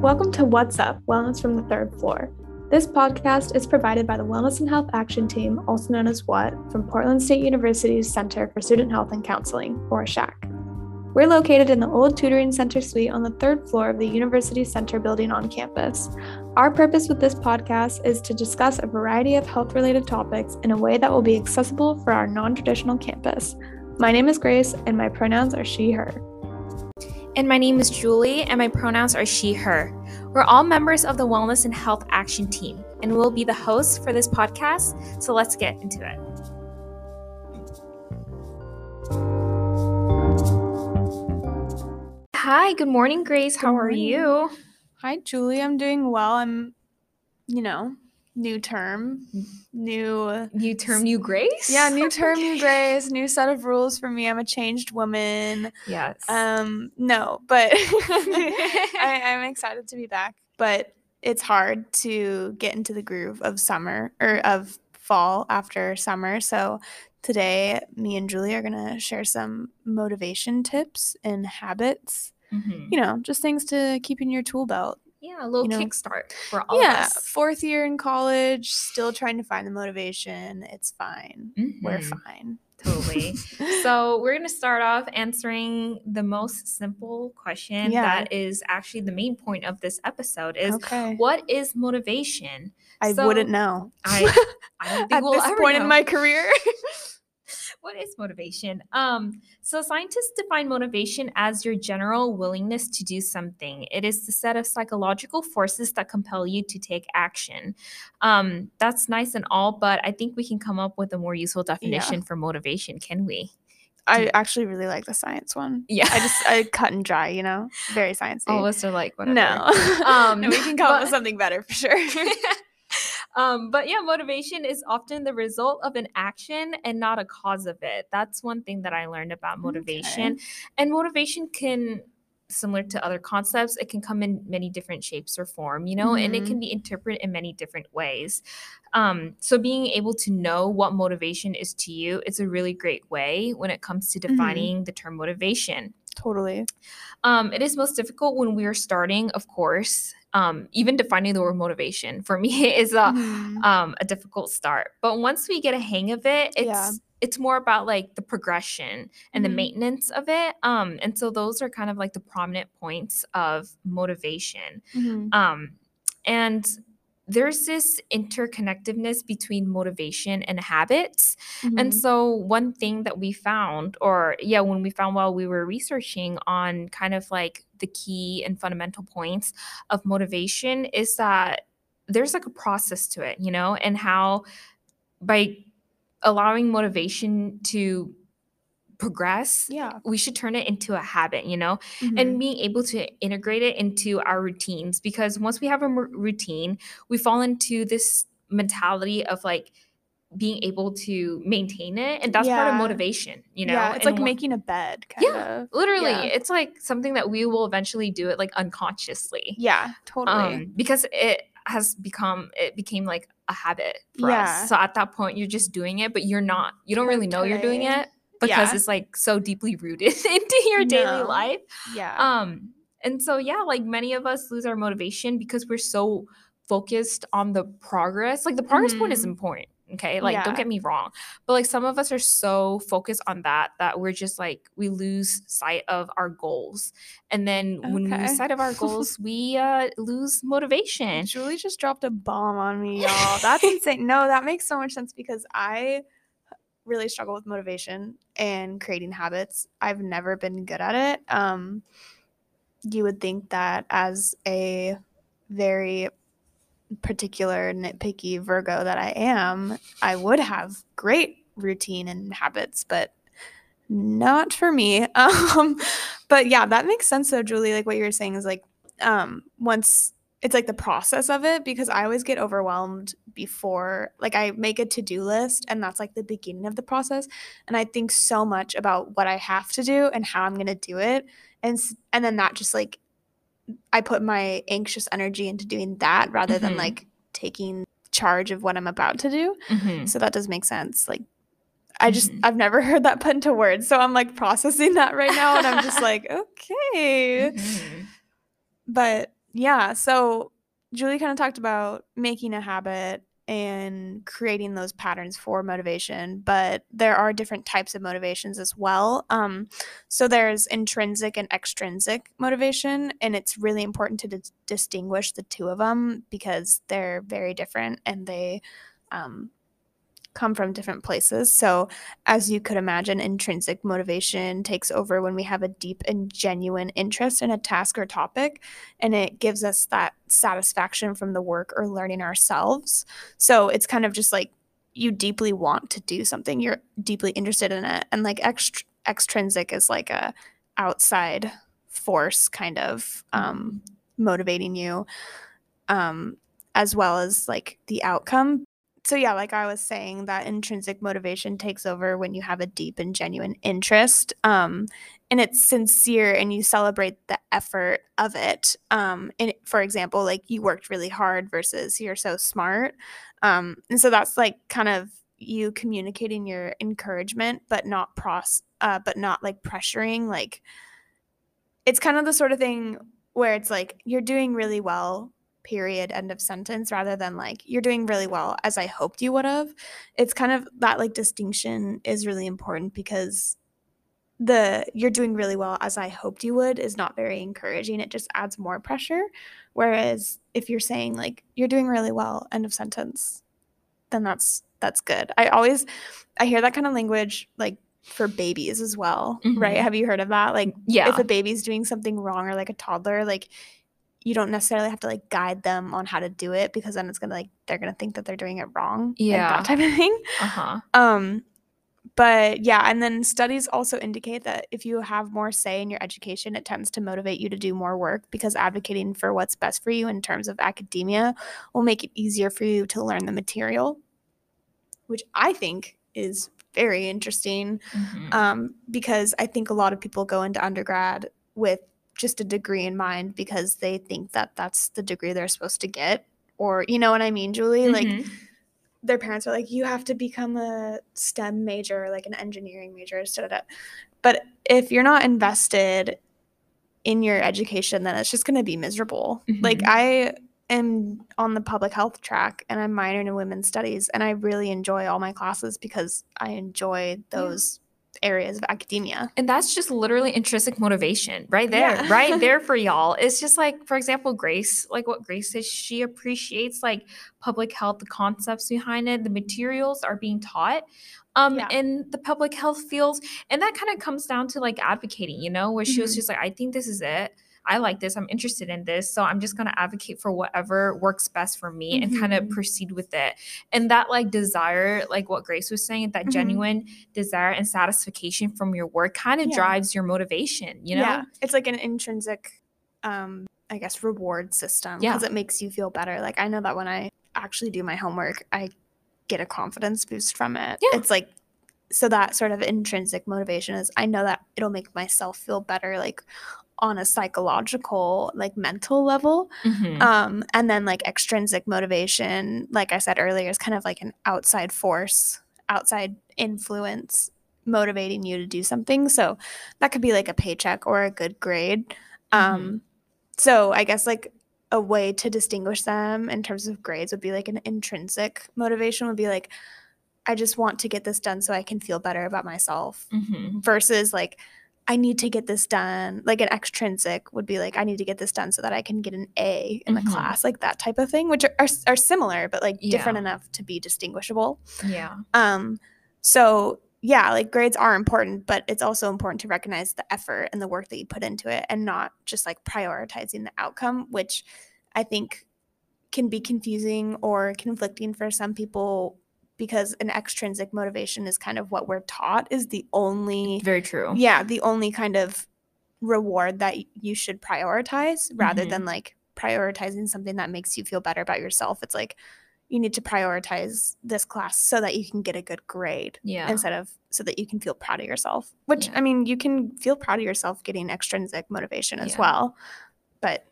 Welcome to What's Up Wellness from the Third Floor. This podcast is provided by the Wellness and Health Action Team, also known as WHAT, from Portland State University's Center for Student Health and Counseling, or SHAC. We're located in the old tutoring center suite on the third floor of the University Center building on campus. Our purpose with this podcast is to discuss a variety of health related topics in a way that will be accessible for our non traditional campus. My name is Grace, and my pronouns are she, her. And my name is Julie, and my pronouns are she, her. We're all members of the Wellness and Health Action Team, and we'll be the hosts for this podcast. So let's get into it. Hi, good morning, Grace. How are you? Hi, Julie. I'm doing well. I'm, you know, new term, new new term, new grace. Yeah, new term, new grace, new set of rules for me. I'm a changed woman. Yes. Um, no, but I, I'm excited to be back. But it's hard to get into the groove of summer or of fall after summer. So today, me and Julie are gonna share some motivation tips and habits. Mm-hmm. You know, just things to keep in your tool belt yeah, a little you know, kickstart for all yeah, fourth year in college, still trying to find the motivation. It's fine. Mm-hmm. We're fine. Totally. so we're gonna start off answering the most simple question yeah. that is actually the main point of this episode is okay. what is motivation? I so, wouldn't know. I, I don't think at we'll this point know. in my career. what is motivation? Um, so scientists define motivation as your general willingness to do something. It is the set of psychological forces that compel you to take action. Um, that's nice and all, but I think we can come up with a more useful definition yeah. for motivation, can we? I actually really like the science one. Yeah. I just I cut and dry, you know? Very sciencey. All of us are like, whatever. No. Um, no, we can come up with something better for sure. Um, but yeah, motivation is often the result of an action and not a cause of it. That's one thing that I learned about motivation. Okay. And motivation can similar to other concepts it can come in many different shapes or form you know mm-hmm. and it can mm-hmm. be interpreted in many different ways um, so being able to know what motivation is to you it's a really great way when it comes to mm-hmm. defining mm-hmm. the term motivation totally um, it is most difficult when we are starting of course um, even defining the word motivation for me is a mm-hmm. um, a difficult start. But once we get a hang of it, it's yeah. it's more about like the progression and mm-hmm. the maintenance of it. Um, and so those are kind of like the prominent points of motivation. Mm-hmm. Um, and there's this interconnectedness between motivation and habits. Mm-hmm. And so, one thing that we found, or yeah, when we found while we were researching on kind of like the key and fundamental points of motivation, is that there's like a process to it, you know, and how by allowing motivation to progress yeah we should turn it into a habit you know mm-hmm. and being able to integrate it into our routines because once we have a m- routine we fall into this mentality of like being able to maintain it and that's yeah. part of motivation you know yeah, it's and like making a bed yeah of. literally yeah. it's like something that we will eventually do it like unconsciously yeah totally um, because it has become it became like a habit for yeah. us so at that point you're just doing it but you're not you don't really know you're doing it because it's like so deeply rooted into your daily life. Yeah. Um and so yeah, like many of us lose our motivation because we're so focused on the progress. Like the progress mm-hmm. point is mm-hmm. important. Okay. Like, yeah. don't get me wrong. But like, some of us are so focused on that that we're just like, we lose sight of our goals. And then okay. when we lose sight of our goals, we uh, lose motivation. Julie just dropped a bomb on me, y'all. That's insane. No, that makes so much sense because I really struggle with motivation and creating habits. I've never been good at it. Um, you would think that as a very particular nitpicky Virgo that I am, I would have great routine and habits, but not for me. Um, but yeah, that makes sense though, Julie. Like what you were saying is like um, once it's like the process of it because I always get overwhelmed before like I make a to-do list and that's like the beginning of the process and I think so much about what I have to do and how I'm going to do it and and then that just like I put my anxious energy into doing that rather mm-hmm. than like taking charge of what I'm about to do. Mm-hmm. So that does make sense. Like I just mm-hmm. I've never heard that put into words. So I'm like processing that right now and I'm just like, okay. Mm-hmm. But yeah, so Julie kind of talked about making a habit and creating those patterns for motivation, but there are different types of motivations as well. Um, so there's intrinsic and extrinsic motivation, and it's really important to distinguish the two of them because they're very different and they um, come from different places. So, as you could imagine, intrinsic motivation takes over when we have a deep and genuine interest in a task or topic, and it gives us that satisfaction from the work or learning ourselves. So, it's kind of just like you deeply want to do something, you're deeply interested in it, and like ext- extrinsic is like a outside force kind of um, motivating you um, as well as like the outcome so yeah, like I was saying, that intrinsic motivation takes over when you have a deep and genuine interest, um, and it's sincere, and you celebrate the effort of it. Um, and for example, like you worked really hard versus you're so smart, um, and so that's like kind of you communicating your encouragement, but not pros, uh, but not like pressuring. Like it's kind of the sort of thing where it's like you're doing really well period end of sentence rather than like you're doing really well as i hoped you would have. It's kind of that like distinction is really important because the you're doing really well as i hoped you would is not very encouraging. It just adds more pressure. Whereas if you're saying like you're doing really well end of sentence then that's that's good. I always i hear that kind of language like for babies as well mm-hmm. right have you heard of that? Like yeah if a baby's doing something wrong or like a toddler like you don't necessarily have to like guide them on how to do it because then it's gonna like they're gonna think that they're doing it wrong. Yeah. That type of thing. Uh-huh. Um but yeah, and then studies also indicate that if you have more say in your education, it tends to motivate you to do more work because advocating for what's best for you in terms of academia will make it easier for you to learn the material, which I think is very interesting mm-hmm. um, because I think a lot of people go into undergrad with just a degree in mind because they think that that's the degree they're supposed to get or you know what i mean julie mm-hmm. like their parents are like you have to become a stem major like an engineering major but if you're not invested in your education then it's just going to be miserable mm-hmm. like i am on the public health track and i'm minoring in women's studies and i really enjoy all my classes because i enjoy those areas of academia. And that's just literally intrinsic motivation right there, yeah. right there for y'all. It's just like, for example, Grace, like what Grace says, she appreciates like public health, the concepts behind it, the materials are being taught um yeah. in the public health fields. And that kind of comes down to like advocating, you know, where she mm-hmm. was just like, I think this is it. I like this, I'm interested in this. So I'm just going to advocate for whatever works best for me mm-hmm. and kind of proceed with it. And that like desire, like what Grace was saying, that mm-hmm. genuine desire and satisfaction from your work kind of yeah. drives your motivation, you know? Yeah. It's like an intrinsic um I guess reward system because yeah. it makes you feel better. Like I know that when I actually do my homework, I get a confidence boost from it. Yeah. It's like so that sort of intrinsic motivation is I know that it'll make myself feel better like on a psychological like mental level mm-hmm. um and then like extrinsic motivation like i said earlier is kind of like an outside force outside influence motivating you to do something so that could be like a paycheck or a good grade mm-hmm. um so i guess like a way to distinguish them in terms of grades would be like an intrinsic motivation would be like i just want to get this done so i can feel better about myself mm-hmm. versus like I need to get this done. Like an extrinsic would be like, I need to get this done so that I can get an A in mm-hmm. the class, like that type of thing, which are, are, are similar, but like yeah. different enough to be distinguishable. Yeah. Um, so yeah, like grades are important, but it's also important to recognize the effort and the work that you put into it and not just like prioritizing the outcome, which I think can be confusing or conflicting for some people because an extrinsic motivation is kind of what we're taught is the only very true yeah the only kind of reward that you should prioritize rather mm-hmm. than like prioritizing something that makes you feel better about yourself it's like you need to prioritize this class so that you can get a good grade yeah instead of so that you can feel proud of yourself which yeah. i mean you can feel proud of yourself getting extrinsic motivation as yeah. well but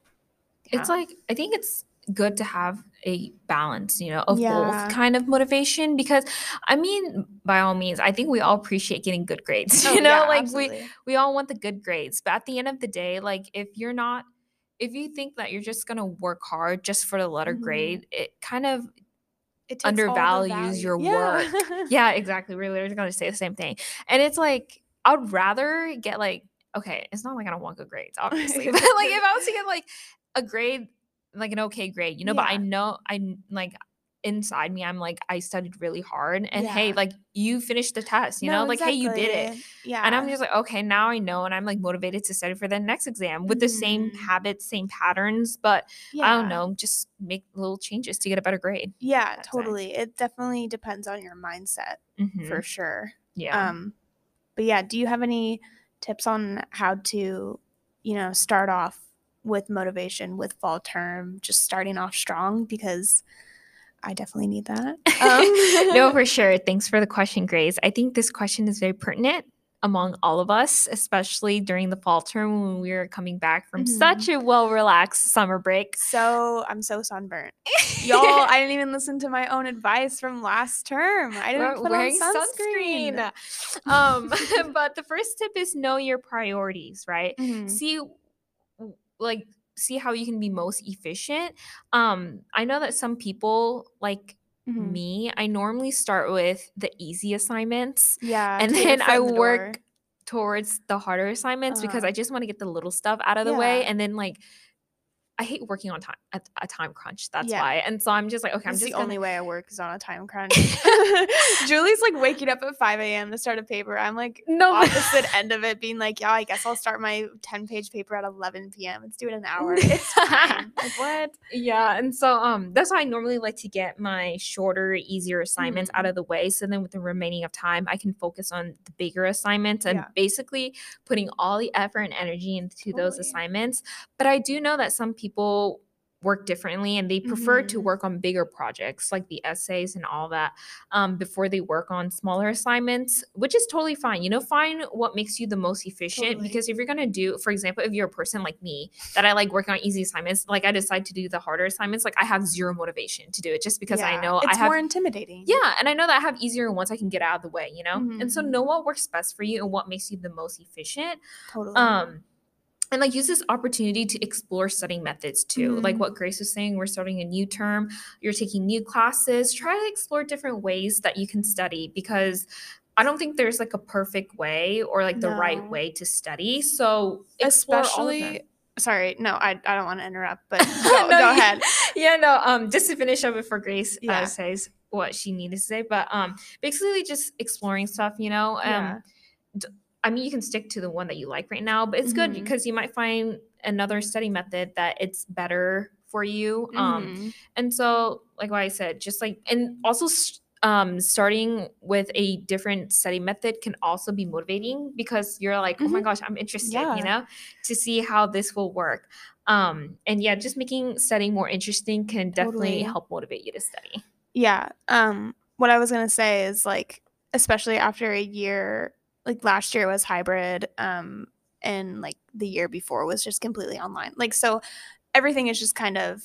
yeah. it's like i think it's good to have a balance, you know, of yeah. both kind of motivation because I mean, by all means, I think we all appreciate getting good grades. Oh, you know, yeah, like absolutely. we we all want the good grades. But at the end of the day, like if you're not if you think that you're just gonna work hard just for the letter mm-hmm. grade, it kind of it undervalues your yeah. work. yeah, exactly. We're literally gonna say the same thing. And it's like I'd rather get like okay, it's not like I don't want good grades, obviously. but like if I was to get like a grade, like an okay grade, you know, yeah. but I know I'm like inside me, I'm like, I studied really hard. And yeah. hey, like you finished the test, you no, know, like, exactly. hey, you did it. Yeah. And I'm just like, okay, now I know. And I'm like motivated to study for the next exam with mm-hmm. the same mm-hmm. habits, same patterns. But yeah. I don't know, just make little changes to get a better grade. Yeah, totally. Say. It definitely depends on your mindset mm-hmm. for sure. Yeah. Um, but yeah, do you have any tips on how to, you know, start off with motivation with fall term, just starting off strong? Because I definitely need that. Um. no, for sure. Thanks for the question, Grace. I think this question is very pertinent among all of us, especially during the fall term when we were coming back from mm-hmm. such a well relaxed summer break. So I'm so sunburnt. Y'all, I didn't even listen to my own advice from last term. I didn't we're put on sunscreen. sunscreen. um, but the first tip is know your priorities, right? Mm-hmm. See like see how you can be most efficient. Um, I know that some people like mm-hmm. me, I normally start with the easy assignments. Yeah. And then I work towards the harder assignments uh-huh. because I just want to get the little stuff out of the yeah. way. And then like I hate working on time at a time crunch. That's yeah. why. And so I'm just like, okay, I'm just the gonna... only way I work is on a time crunch. Julie's like waking up at 5 a.m. to start a paper. I'm like no opposite end of it, being like, yeah, I guess I'll start my 10 page paper at 11 p.m. It's due in an hour. It's fine. like what? Yeah, and so um, that's why I normally like to get my shorter, easier assignments mm-hmm. out of the way. So then with the remaining of time, I can focus on the bigger assignments and yeah. basically putting all the effort and energy into totally. those assignments. But I do know that some people people work differently and they prefer mm-hmm. to work on bigger projects like the essays and all that um, before they work on smaller assignments which is totally fine you know find what makes you the most efficient totally. because if you're going to do for example if you're a person like me that i like working on easy assignments like i decide to do the harder assignments like i have zero motivation to do it just because yeah. i know it's i have more intimidating yeah and i know that i have easier ones i can get out of the way you know mm-hmm. and so mm-hmm. know what works best for you and what makes you the most efficient totally um and like use this opportunity to explore studying methods too mm-hmm. like what grace was saying we're starting a new term you're taking new classes try to explore different ways that you can study because i don't think there's like a perfect way or like the no. right way to study so especially sorry no i, I don't want to interrupt but go, no, go ahead yeah no um just to finish up before grace uh, yeah. uh, says what she needed to say but um basically just exploring stuff you know um yeah I mean, you can stick to the one that you like right now, but it's mm-hmm. good because you might find another study method that it's better for you. Um, mm-hmm. Um, and so, like what I said, just like, and also um, starting with a different study method can also be motivating because you're like, mm-hmm. oh my mm-hmm. gosh, I'm interested, yeah. you know, to see how this will work. Um, and yeah, just making studying more interesting can definitely totally. help motivate you to study. Yeah. Um, what I was gonna say is like, especially after a year like last year was hybrid um and like the year before was just completely online. Like so everything is just kind of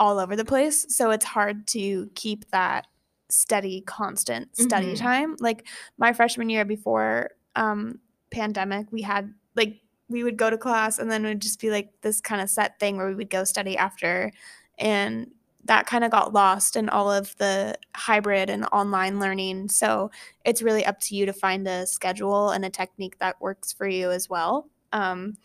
all over the place. So it's hard to keep that steady constant study mm-hmm. time. Like my freshman year before um pandemic we had like we would go to class and then it would just be like this kind of set thing where we would go study after. And that kind of got lost in all of the hybrid and online learning. So it's really up to you to find a schedule and a technique that works for you as well. Um,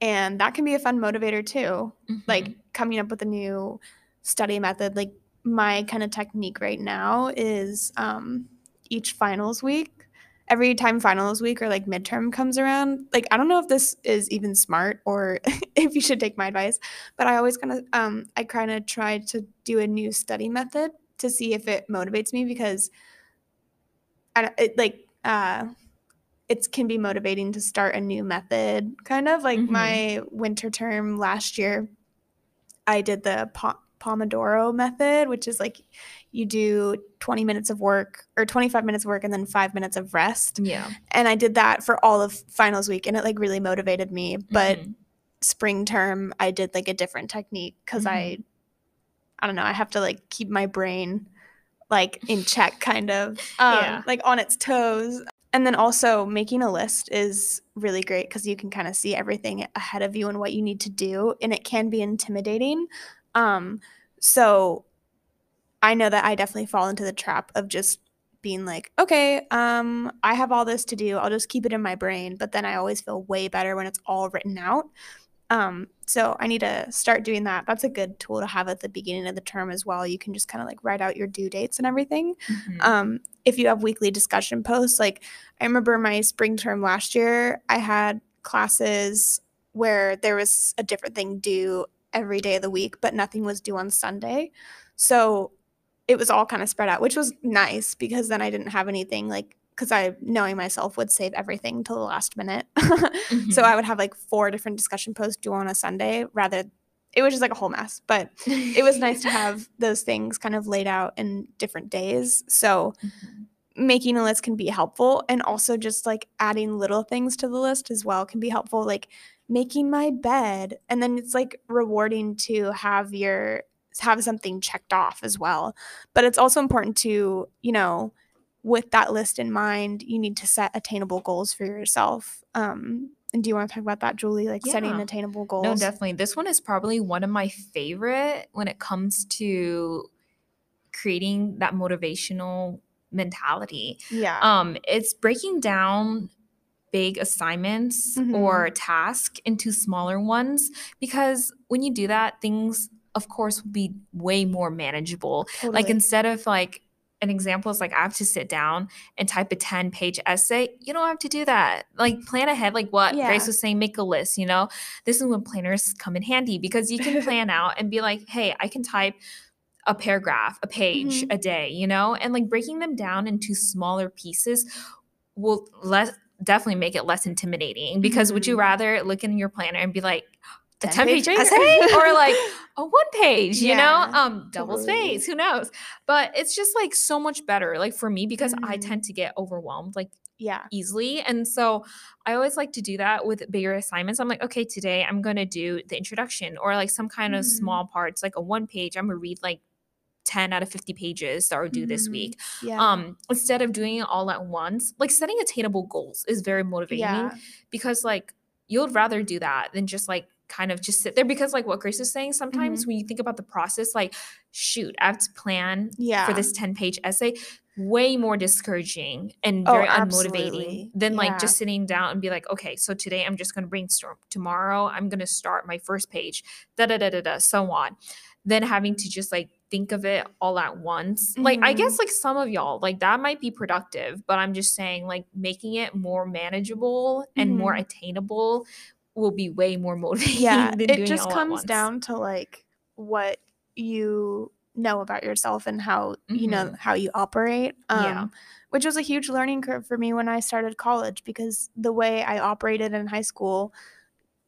and that can be a fun motivator too. Mm-hmm. Like coming up with a new study method. Like my kind of technique right now is um, each finals week every time finals week or like midterm comes around, like I don't know if this is even smart or if you should take my advice, but I always kind of um I kind of try to do a new study method to see if it motivates me because I it like uh it can be motivating to start a new method kind of like mm-hmm. my winter term last year I did the Pomodoro method, which is like you do 20 minutes of work or 25 minutes of work and then five minutes of rest. Yeah. And I did that for all of finals week and it like really motivated me. But mm-hmm. spring term, I did like a different technique because mm-hmm. I, I don't know, I have to like keep my brain like in check kind of, um, yeah. like on its toes. and then also making a list is really great because you can kind of see everything ahead of you and what you need to do, and it can be intimidating. Um, so I know that I definitely fall into the trap of just being like, okay, um, I have all this to do. I'll just keep it in my brain. But then I always feel way better when it's all written out. Um, so I need to start doing that. That's a good tool to have at the beginning of the term as well. You can just kind of like write out your due dates and everything. Mm-hmm. Um, if you have weekly discussion posts, like I remember my spring term last year, I had classes where there was a different thing due every day of the week, but nothing was due on Sunday. So it was all kind of spread out, which was nice because then I didn't have anything like because I, knowing myself, would save everything till the last minute. mm-hmm. So I would have like four different discussion posts due on a Sunday rather. It was just like a whole mess, but it was nice to have those things kind of laid out in different days. So mm-hmm. making a list can be helpful, and also just like adding little things to the list as well can be helpful. Like making my bed, and then it's like rewarding to have your have something checked off as well. But it's also important to you know with that list in mind, you need to set attainable goals for yourself. Um, and do you want to talk about that, Julie? Like yeah. setting attainable goals? No, definitely. This one is probably one of my favorite when it comes to creating that motivational mentality. Yeah. Um, it's breaking down big assignments mm-hmm. or tasks into smaller ones because when you do that, things of course would be way more manageable. Totally. Like instead of like an example is like I have to sit down and type a 10 page essay. You don't have to do that. Like plan ahead, like what yeah. Grace was saying, make a list, you know? This is when planners come in handy because you can plan out and be like, hey, I can type a paragraph, a page mm-hmm. a day, you know? And like breaking them down into smaller pieces will less definitely make it less intimidating because mm-hmm. would you mm-hmm. rather look in your planner and be like a 10 page essay or like a one page, you know, um, double totally. space, who knows? But it's just like so much better, like for me, because mm-hmm. I tend to get overwhelmed like yeah easily and so i always like to do that with bigger assignments i'm like okay today i'm gonna do the introduction or like some kind mm-hmm. of small parts like a one page i'm gonna read like 10 out of 50 pages that are due mm-hmm. this week. Yeah. Um, instead of doing it all at once, like setting attainable goals is very motivating yeah. because like you'd rather do that than just like kind of just sit there because like what grace is saying sometimes mm-hmm. when you think about the process like shoot i have to plan yeah. for this 10 page essay way more discouraging and oh, very oh, unmotivating than yeah. like just sitting down and be like okay so today i'm just going to brainstorm tomorrow i'm going to start my first page da da da da da so on then having to just like think of it all at once. Mm-hmm. Like I guess mm-hmm. like some of y'all like that might be productive, but I'm just saying like making it more manageable and mm-hmm. more attainable will be way more motivating. Yeah, it just it comes down to like what you know about yourself and how mm-hmm. you know mm-hmm. how you operate. Um, yeah. Which was a huge learning curve for me when I started college because the way I operated in high school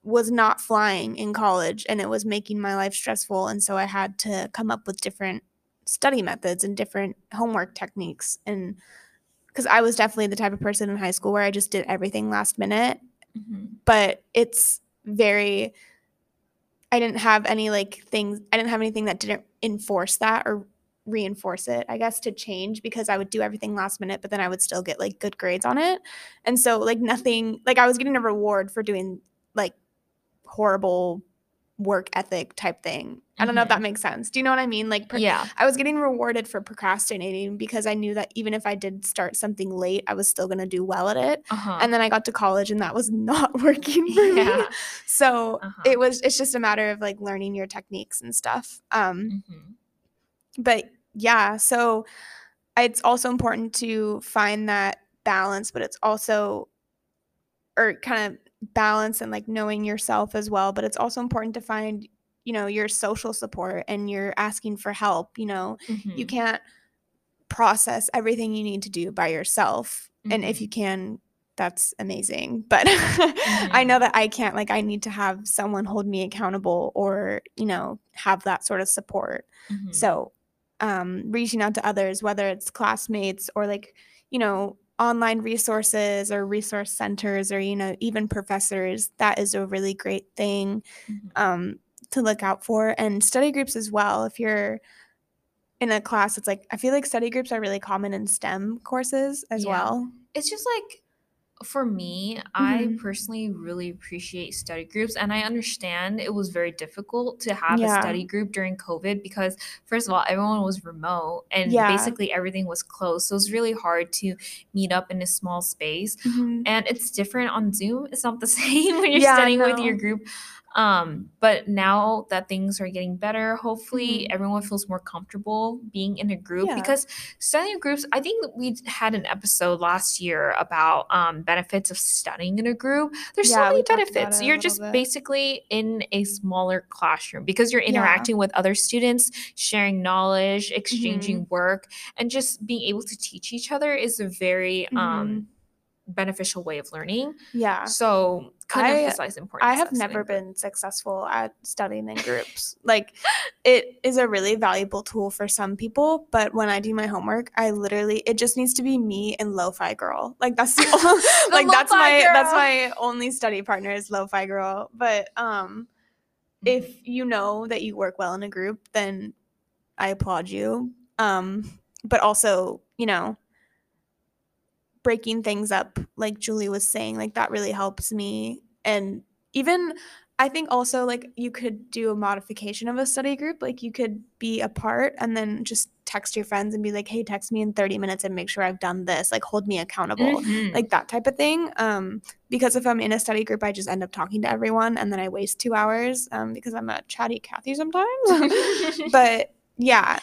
was not flying in college and it was making my life stressful. And so I had to come up with different study methods and different homework techniques. And because I was definitely the type of person in high school where I just did everything last minute Mm-hmm. But it's very I didn't have any like things I didn't have anything that didn't enforce that or reinforce it, I guess, to change because I would do everything last minute, but then I would still get like good grades on it. And so like nothing like I was getting a reward for doing like horrible work ethic type thing. I don't know if that mm-hmm. makes sense. Do you know what I mean? Like, yeah, I was getting rewarded for procrastinating because I knew that even if I did start something late, I was still going to do well at it. Uh-huh. And then I got to college and that was not working for yeah. me. So uh-huh. it was, it's just a matter of like learning your techniques and stuff. Um, mm-hmm. But yeah, so it's also important to find that balance, but it's also, or kind of balance and like knowing yourself as well but it's also important to find you know your social support and you're asking for help you know mm-hmm. you can't process everything you need to do by yourself mm-hmm. and if you mm-hmm. can that's amazing but mm-hmm. i know that i can't like i need to have someone hold me accountable or you know have that sort of support mm-hmm. so um reaching out to others whether it's classmates or like you know online resources or resource centers or you know even professors that is a really great thing mm-hmm. um, to look out for and study groups as well if you're in a class it's like i feel like study groups are really common in stem courses as yeah. well it's just like for me, I Mhm. personally really appreciate study groups, and I understand it was very difficult to have a study group during COVID because, first of all, everyone was remote and Yeah. basically everything was closed. So it was really hard to meet up in a small space. Mhm. And it's different on Zoom. It's not the same when you're Yeah, studying with your group. Um, but now that things are getting better, hopefully Mhm. everyone feels more comfortable being in a group Yeah. because studying groups, I think we had an episode last year about um, benefits of studying in a group. There's Yeah, so many we talked about benefits. You're just bit. basically in a smaller classroom because you're Yeah. interacting with other students, sharing knowledge, Mm-hmm. exchanging work, and just being able to teach each other is a very Mhm. um, beneficial way of learning. Yeah. So, couldn't I- emphasize importance. I have never been successful at studying in groups. like it is a really valuable tool for some people, but when I do my homework, I literally it just needs to be me and Lo-Fi Girl. Like that's the, only, The like that's my that's my only study partner is Lo-Fi Girl. But um if Mm-hmm. you know that you work well in a group, then I applaud you. Um but also, you know, breaking things up like Julie was saying, like that really helps me. And even I think also like you could do a modification of a study group. Like you could be apart and then just text your friends and be like, "Hey, text me in 30 minutes and make sure I've done this. Like hold me accountable." Mhm. Like that type of thing. Um because if I'm in a study group, I just end up talking to everyone and then I waste 2 hours um because I'm a chatty Kathy sometimes. but yeah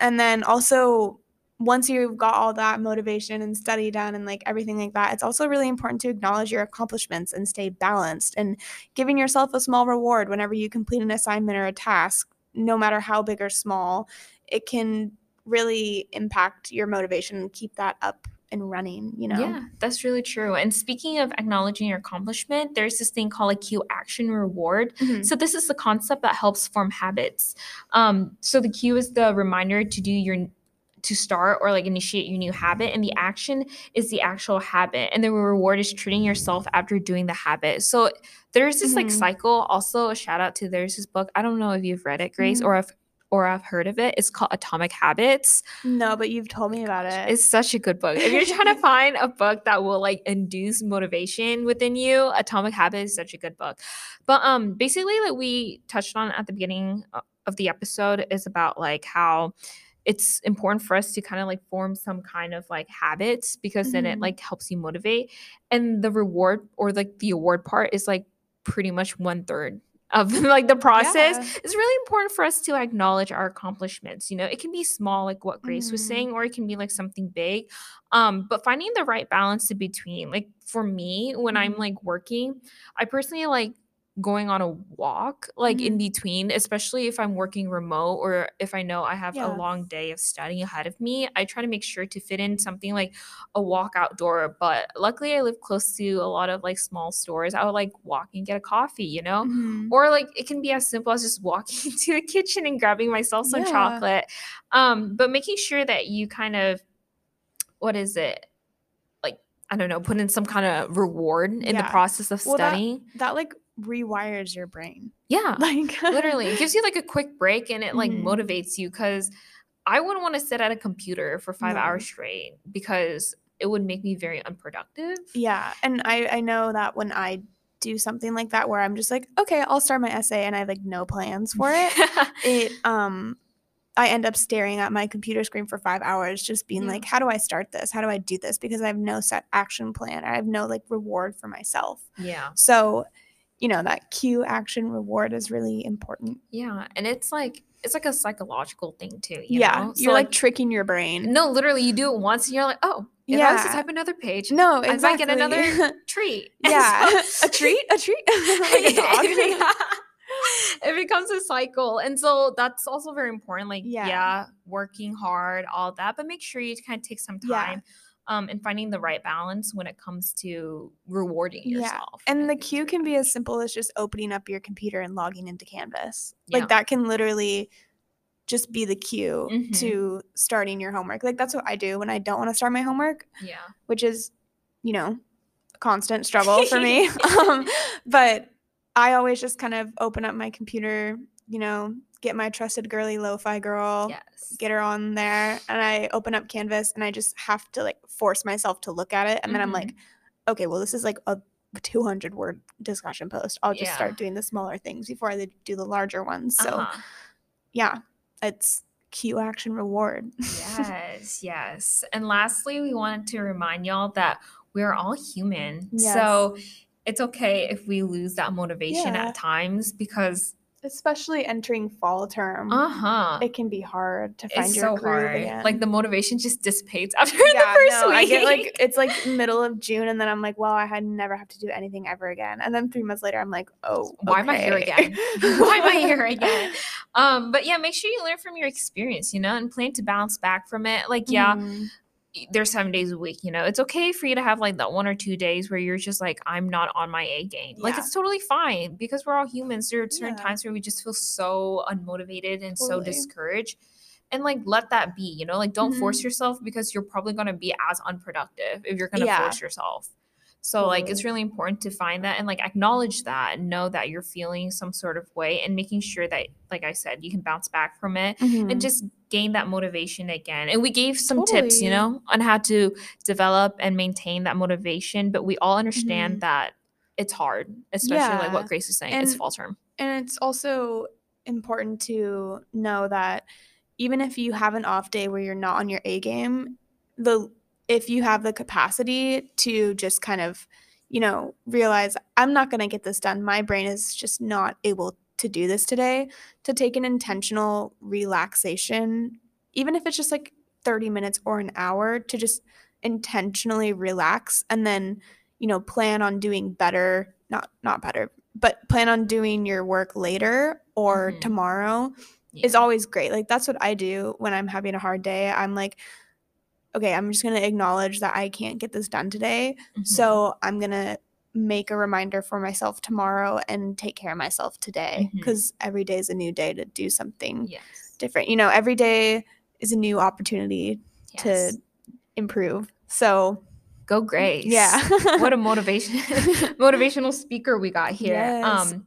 and then also once you've got all that motivation and study done and like everything like that it's also really important to acknowledge your accomplishments and stay balanced and giving yourself a small reward whenever you complete an assignment or a task no matter how big or small it can really impact your motivation and keep that up and running you know Yeah, that's really true. And speaking of acknowledging your accomplishment, there's this thing called a cue action reward. Mhm. So this is the concept that helps form habits. Um, so the cue is the reminder to do your to start or like initiate your new habit and the action is the actual habit and the reward is treating yourself after doing the habit so there's this like Mhm. cycle also a shout out to there's this book i don't know if you've read it grace Mhm. or if or i've heard of it it's called atomic habits no but you've told me about it it's such a good book. If you're trying to find a book that will like induce motivation within you, Atomic Habits is such a good book. But um basically like we touched on at the beginning of the episode is about like how it's important for us to kind of like form some kind of like habits because then it Mhm. like helps you motivate. And the reward or like the award part is like pretty much one third of like the process Yeah. it's really important for us to acknowledge our accomplishments you know it can be small like what grace was Mhm. saying or it can be like something big um but finding the right balance in between like for me when i'm Mhm. like working i personally like going on a walk like in between especially if i'm working remote or if i know i have Yeah. a long day of studying ahead of me i try to make sure to fit in something like a walk outdoor but luckily i live close to a lot of like small stores. I would like walk and get a coffee you know? Mhm. or like it can be as simple as just walking to the kitchen and grabbing myself some Yeah. chocolate. Um but making sure that you kind of what is it? Like i don't know put in some kind of reward in the process of Well, that- studying. that like rewires your brain yeah like literally it gives you like a quick break and it like Mhm. motivates you because i wouldn't want to sit at a computer for five No. hours straight because it would make me very unproductive Yeah, and I I know that when I do something like that where I'm just like, okay, I'll start my essay and I have like no plans for it, it um I end up staring at my computer screen for 5 hours just being Yeah. like, how do I start this? How do I do this? Because I have no set action plan. I have no like reward for myself. yeah So, you know, that cue action reward is really important. yeah and it's like it's like a psychological thing too you yeah, know? So, you're like, tricking your brain. No, literally, you do it once and you're like, oh, if I was to type another page, No, exactly. I might get another treat. Yeah, so- a treat, a treat, like. Yeah. it becomes a cycle. And so that's also very important. Like, Yeah. yeah, working hard, all that, but make sure you kind of take some Yeah. Um and finding the right balance when it comes to rewarding yourself. I And the cue can be as simple as just opening up your computer and logging into Canvas. Yeah. Like that can literally just be the cue Mhm. to starting your homework. Like that's what I do when I don't want to start my homework, yeah. which is, you know, a constant struggle for me. um, but I always just kind of open up my computer, you know, get my trusted girly lo-fi girl, Yes. get her on there, and I open up Canvas and I just have to like force myself to look at it. And then I'm like, okay, well, this is like a 200 word discussion post. I'll just Yeah. start doing the smaller things before I do the larger ones. So, Uh-huh. yeah, it's cue action reward. yes, yes. And lastly, we wanted to remind y'all that we're all human. Yes. So it's okay if we lose that motivation Yeah. at times because Especially entering fall term. uh-huh. It can be hard to find It's your so groove hard. again. Like the motivation just dissipates after yeah, the first no, week. I get like it's like middle of June, and then I'm like, well, I had never have to do anything ever again. And then three months later, I'm like, oh, why am I here again? why am I here again? Um, but yeah, make sure you learn from your experience, you know, and plan to bounce back from it. Like, yeah, Mhm. There's seven days a week, you know. It's okay for you to have like that one or two days where you're just like, I'm not on my A game. Like it's totally fine because we're all humans. There are certain Yeah. times where we just feel so unmotivated and so discouraged. And like let that be, you know, like don't force Mhm. yourself because you're probably gonna be as unproductive if you're gonna Yeah. force yourself. So like it's really important to find that and like acknowledge that and know that you're feeling some sort of way and making sure that, like I said, you can bounce back from it Mhm. and just gain that motivation again. And we gave some tips, you know, on how to develop and maintain that motivation. But we all understand Mhm. that it's hard, especially like what Grace is saying. it's fall term. And it's also important to know that even if you have an off day where you're not on your A game, the if you have the capacity to just kind of, you know, realize I'm not going to get this done. My brain is just not able to do this today, to take an intentional relaxation, even if it's just like 30 minutes or an hour to just intentionally relax and then, you know, plan on doing better, not not better, but plan on doing your work later or Mhm. tomorrow is always great. Like that's what I do when I'm having a hard day. I'm like, okay, I'm just gonna acknowledge that I can't get this done today. Mhm. So I'm gonna make a reminder for myself tomorrow and take care of myself today. Because every day is a new day to do something yes. different. You know, every day is a new opportunity yes. to improve. So go Grace. yeah. what a motivation motivational speaker we got here. Yes. Um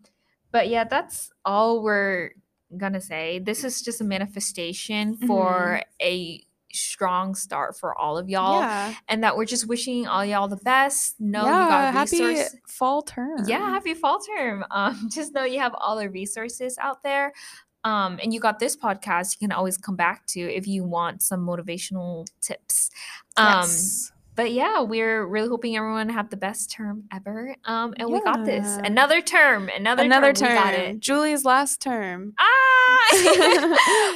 but yeah, that's all we're gonna say. This is just a manifestation for a strong start for all of y'all. yeah. And that we're just wishing all y'all the best. Know you yeah. got Happy fall term. Yeah, happy fall term. Um, just know you have all the resources out there. Um, and you got this podcast you can always come back to if you want some motivational tips. Um, Yes. But yeah, we're really hoping everyone have the best term ever. Um, and we got this. Another term, another, Another term. We got term. it. Julie's last term. Ah!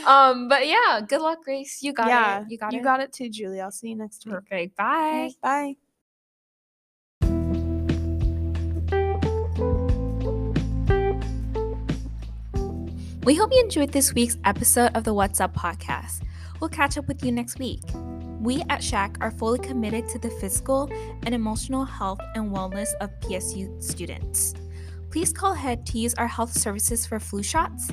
um, but yeah, good luck, Grace. You got yeah. it. You got you it. got it too, Julie. I'll see you next week. Perfect. Bye. Bye. We hope you enjoyed this week's episode of the What's Up podcast. We'll catch up with you next week. We at SHAC are fully committed to the physical and emotional health and wellness of PSU students. Please call ahead to use our health services for flu shots,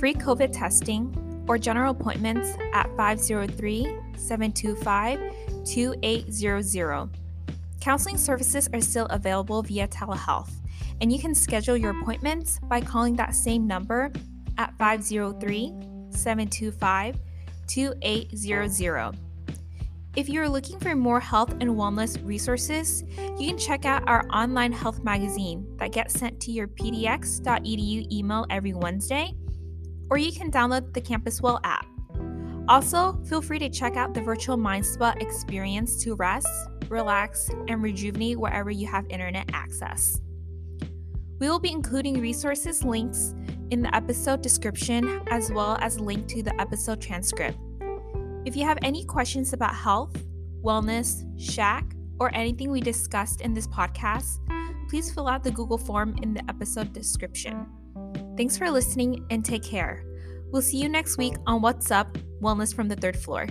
free COVID testing, or general appointments at 503 725 2800. Counseling services are still available via telehealth, and you can schedule your appointments by calling that same number at 503 725 2800. If you're looking for more health and wellness resources, you can check out our online health magazine that gets sent to your pdx.edu email every Wednesday, or you can download the Campus Well app. Also, feel free to check out the virtual Mind Spa experience to rest, relax, and rejuvenate wherever you have internet access. We will be including resources links in the episode description as well as a link to the episode transcript. If you have any questions about health, wellness, SHAC, or anything we discussed in this podcast, please fill out the Google form in the episode description. Thanks for listening and take care. We'll see you next week on What's Up Wellness from the Third Floor.